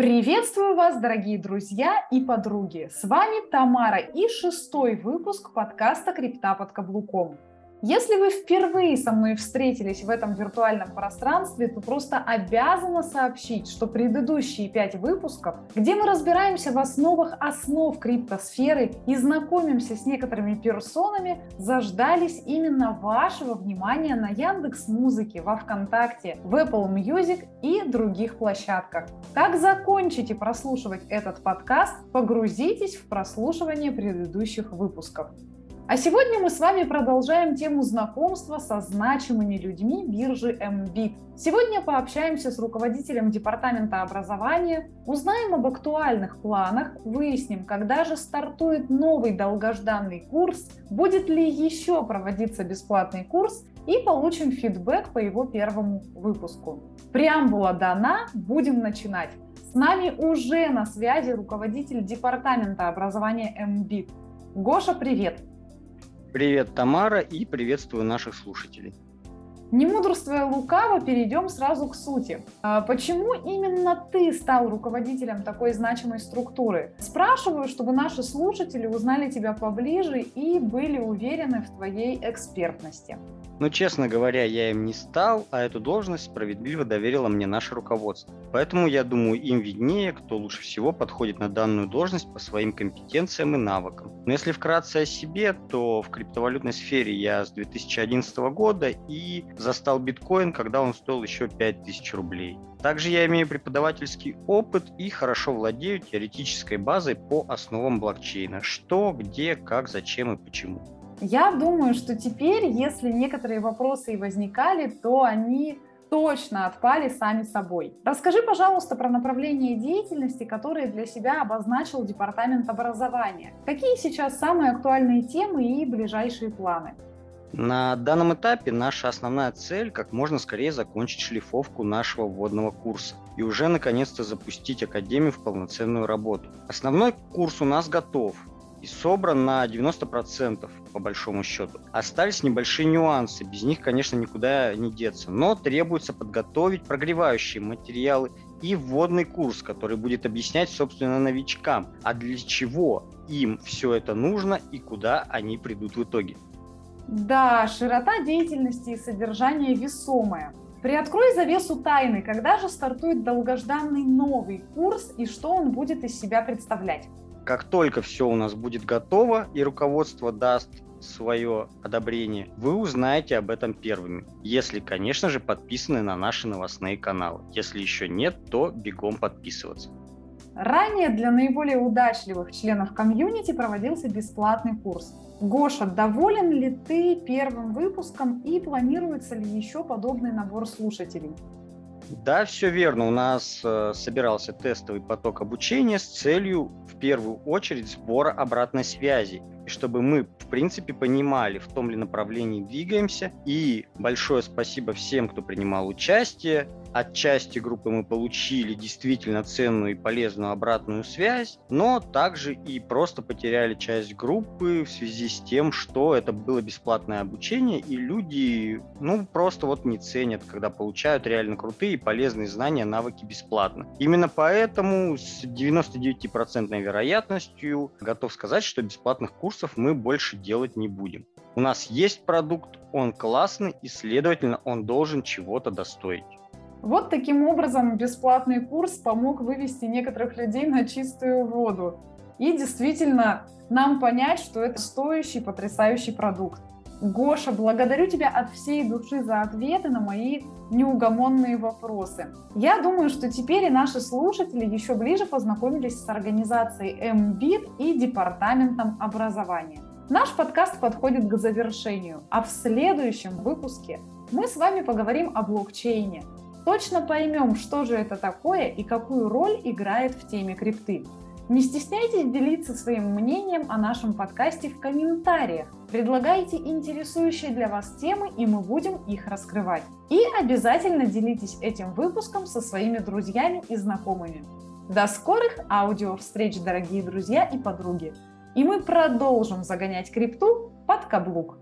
Приветствую вас, дорогие друзья и подруги! С вами Тамара и шестой выпуск подкаста «Крипта под каблуком». Если вы впервые со мной встретились в этом виртуальном пространстве, то просто обязана сообщить, что предыдущие пять выпусков, где мы разбираемся в основах основ криптосферы и знакомимся с некоторыми персонами, заждались именно вашего внимания на Яндекс Музыке, во Вконтакте, в Apple Music и других площадках. Как закончите прослушивать этот подкаст, погрузитесь в прослушивание предыдущих выпусков. А сегодня мы с вами продолжаем тему знакомства со значимыми людьми биржи MBIT. Сегодня пообщаемся с руководителем департамента образования, узнаем об актуальных планах, выясним, когда же стартует новый долгожданный курс, будет ли еще проводиться бесплатный курс и получим фидбэк по его первому выпуску. Преамбула дана, будем начинать. С нами уже на связи руководитель департамента образования MBIT. Гоша, привет! Привет, Тамара, и приветствую наших слушателей. Не мудрствуя лукаво, перейдем сразу к сути. А почему именно ты стал руководителем такой значимой структуры? Спрашиваю, чтобы наши слушатели узнали тебя поближе и были уверены в твоей экспертности. Но, честно говоря, я им не стал, а эту должность справедливо доверило мне наше руководство. Поэтому я думаю, им виднее, кто лучше всего подходит на данную должность по своим компетенциям и навыкам. Но если вкратце о себе, то в криптовалютной сфере я с 2011 года и застал биткоин, когда он стоил еще 5000 рублей. Также я имею преподавательский опыт и хорошо владею теоретической базой по основам блокчейна. Что, где, как, зачем и почему. Я думаю, что теперь, если некоторые вопросы и возникали, то они точно отпали сами собой. Расскажи, пожалуйста, про направление деятельности, которые для себя обозначил Департамент образования. Какие сейчас самые актуальные темы и ближайшие планы? На данном этапе наша основная цель как можно скорее закончить шлифовку нашего вводного курса и уже наконец-то запустить Академию в полноценную работу. Основной курс у нас готов, и собран на 90% по большому счету. Остались небольшие нюансы, без них, конечно, никуда не деться, но требуется подготовить прогревающие материалы и вводный курс, который будет объяснять, собственно, новичкам, а для чего им все это нужно и куда они придут в итоге. Да, широта деятельности и содержание весомое. Приоткрой завесу тайны, когда же стартует долгожданный новый курс и что он будет из себя представлять. Как только все у нас будет готово и руководство даст свое одобрение, вы узнаете об этом первыми. Если, конечно же, подписаны на наши новостные каналы. Если еще нет, то бегом подписываться. Ранее для наиболее удачливых членов комьюнити проводился бесплатный курс. Гоша, доволен ли ты первым выпуском и планируется ли еще подобный набор слушателей? Да, все верно. У нас э, собирался тестовый поток обучения с целью в первую очередь сбора обратной связи, чтобы мы, в принципе, понимали, в том ли направлении двигаемся. И большое спасибо всем, кто принимал участие от части группы мы получили действительно ценную и полезную обратную связь, но также и просто потеряли часть группы в связи с тем, что это было бесплатное обучение, и люди, ну, просто вот не ценят, когда получают реально крутые и полезные знания, навыки бесплатно. Именно поэтому с 99% вероятностью готов сказать, что бесплатных курсов мы больше делать не будем. У нас есть продукт, он классный, и, следовательно, он должен чего-то достоить. Вот таким образом бесплатный курс помог вывести некоторых людей на чистую воду. И действительно нам понять, что это стоящий, потрясающий продукт. Гоша, благодарю тебя от всей души за ответы на мои неугомонные вопросы. Я думаю, что теперь и наши слушатели еще ближе познакомились с организацией MBIT и Департаментом образования. Наш подкаст подходит к завершению, а в следующем выпуске мы с вами поговорим о блокчейне, точно поймем, что же это такое и какую роль играет в теме крипты. Не стесняйтесь делиться своим мнением о нашем подкасте в комментариях. Предлагайте интересующие для вас темы, и мы будем их раскрывать. И обязательно делитесь этим выпуском со своими друзьями и знакомыми. До скорых аудио-встреч, дорогие друзья и подруги! И мы продолжим загонять крипту под каблук.